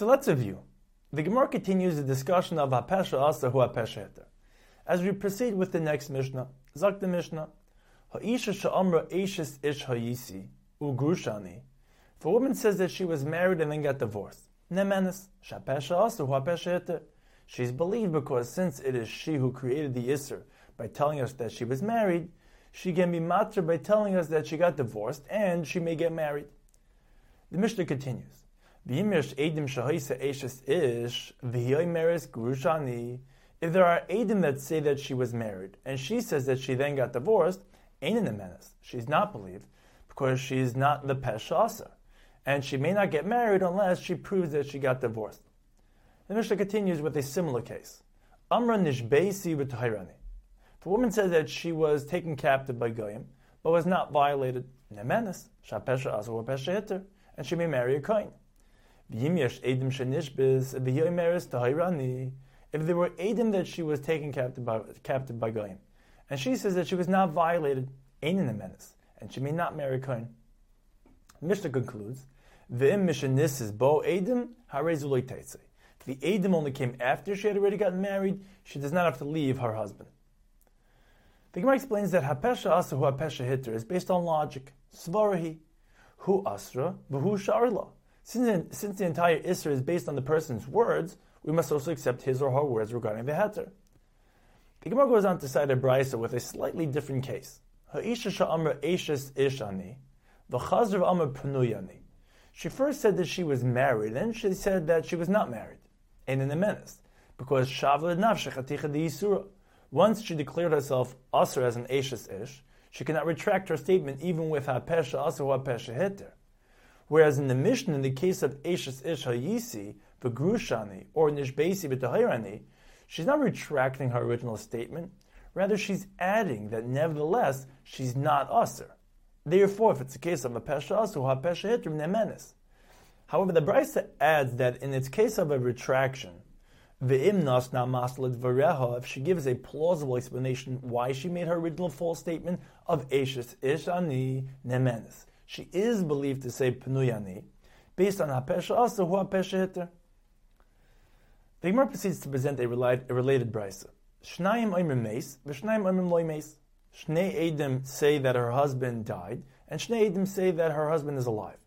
So let's review. The Gemara continues the discussion of Hapesha Asa Hu Hapesha Heter. As we proceed with the next Mishnah, Zak the Mishnah, Ha'isha Sha'amra Eishis Ish Ha'yisi, Ugrushani. If a woman says that she was married and then got divorced, Nemenis, Shapesha Asa Hu Hapesha Heter. She's believed because since it is she who created the Isser by telling us that she was married, she can be matter by telling us that she got divorced and she may get married. The Mishnah continues. If there are Adim that say that she was married, and she says that she then got divorced, ain't in the menace. She's not believed, because she's not the Peshasa. And she may not get married unless she proves that she got divorced. The Mishnah continues with a similar case. Amra nishbeisi. If a woman says that she was taken captive by Goyim, but was not violated, nemenes, shapesha asu pesha and she may marry a kohen. If there were Adim that she was taken captive by, captive by Goyim, and she says that she was not violated, ain't in the menace, and she may not marry Kohen. Mishnah concludes, V'im mishanis is bo Adim, If the Adim only came after she had already gotten married, she does not have to leave her husband. The Gemara explains that Hapesha Asa Hu Hapesha Hitter is based on logic. Svarahi, Hu Asra, V'hu Sharila. Since, since the entire Isra is based on the person's words, we must also accept his or her words regarding the heter. The Gemara goes on to cite a brisa with a slightly different case. Ha'isha sha'amra eshes ishani, v'chazr amr pnuyani. She first said that she was married, then she said that she was not married, and in the menace, because shavla nafshechaticha di yisura. Once she declared herself asr as an eshes ish, she cannot retract her statement even with ha'pesha asr ha'pesha heter. Whereas in the Mishnah, in the case of Eshes Ish Hayisi, Begrushani, or Nishbesi B'Tahirani, she's not retracting her original statement. Rather, she's adding that nevertheless, she's not Aser. Therefore, if it's a case of a Pesha Asu, Ha Pesha Hitrim Nemenis. However, the Brisa adds that in its case of a retraction, Ve'imnas na maslet vareha, if she gives a plausible explanation why she made her original false statement of Eshes Ish Ani Nemenis she is believed to say Pnuyani, based on Hapesha also who Hapesha Hitter. The Gemara proceeds to present a related, brisa. Shnayim oimrim meis, v'shnayim oimrim loy meis. Shnei Edim say that her husband died, and Shnei Edim say that her husband is alive.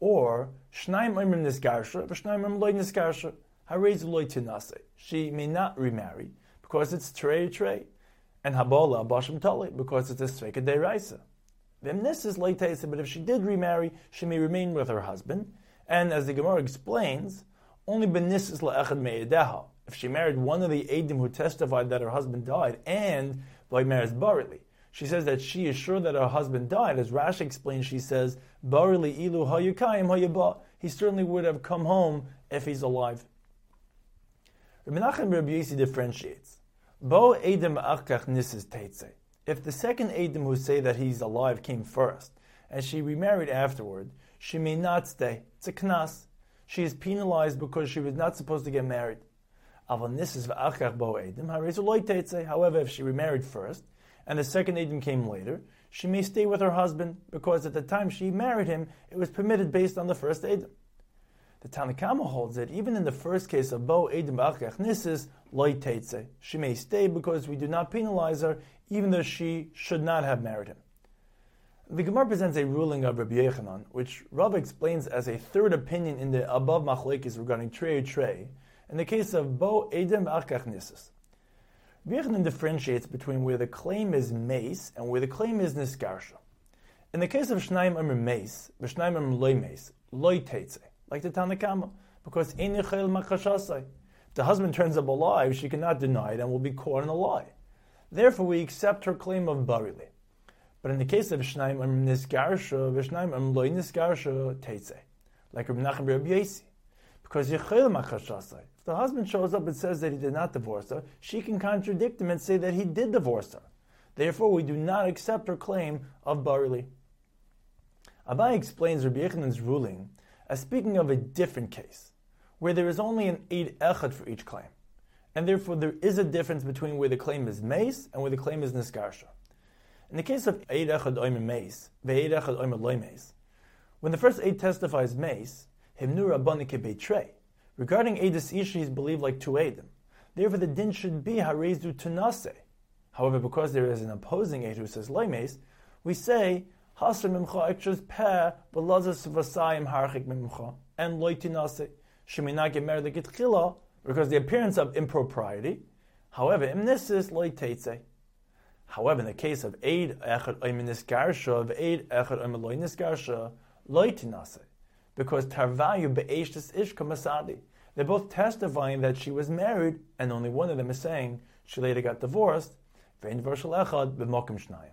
Or, Shnayim oimrim nisgarsha, v'shnayim oimrim loy nisgarsha. Harez loy tinase. She may not remarry, because it's trey trey. And Habola bashim tali, because it's a streka deraisa. But if she did remarry, she may remain with her husband. And as the Gemara explains, only benis is la'echad me'edeha. If she married one of the Adim who testified that her husband died, and by marries Barili, she says that she is sure that her husband died. As Rashi explains, she says, Barili ilu hayukayim hayaba. He certainly would have come home if he's alive. Rabbi Nachman Rabbi Yossi differentiates. Bo Adim achkach nisis teitzeh. If the second Adam who say that he's alive came first, and she remarried afterward, she may not stay. It's a knas. She is penalized because she was not supposed to get married. However, if she remarried first, and the second Adam came later, she may stay with her husband because at the time she married him, it was permitted based on the first Adam. The Tanakama holds that even in the first case of Bo Edim Ba'achach Nisis, Loy She may stay because we do not penalize her even though she should not have married him. The Gemara presents a ruling of Rabbi Yechanan, which Rav explains as a third opinion in the above machlekes regarding trey trey, in the case of bo edem akach nisus. Rabbi Yechanan differentiates between where the claim is mace and where the claim is niskarsha. In the case of shnaim amr mace, v'shnaim amr loy mace, loy like the Tanakama, because makashasai. The husband turns up alive, she cannot deny it and will be caught in a lie. Therefore, we accept her claim of barili. But in the case of Shnaim Am Nisgarsha, Vishnaim Am Loy Nisgarsha Teitze, like Rabbi Nachman Rabbi Yasi. Because Yechel Machashasai. If the husband shows up and says that he did not divorce her, she can contradict him and say that he did divorce her. Therefore, we do not accept her claim of barili. Abai explains Rabbi Yechanan's ruling as speaking of a different case, where there is only an Eid Echad for each claim and therefore there is a difference between where the claim is mace and where the claim is niskarsha. In the case of Eid Echad Oimer Mace, Ve'eid Echad Oimer Loy Mace, when the first Eid testifies mace, Himnu Rabbanik Beitrei, Regarding Edis Isha, he's believed like two Edim. Therefore, the din should be Harezu Tunase. However, because there is an opposing Ed who says Loimes, we say Hasr Mimcha Ekshas Peh Belazas Vasayim Harchik Mimcha and Loitinase. She may not get married like Itchila because the appearance of impropriety. However, Imnisis Loitetze. However, in the case of Eid Echad Oiminis Garsha, of Eid Echad Oimiloinis Garsha, Loitinase because Tarvayu Be'eshtis Ishka Masadi. They're both testifying that she was married, and only one of them is saying she later got divorced. Vein Echad B'mokim Shnayim.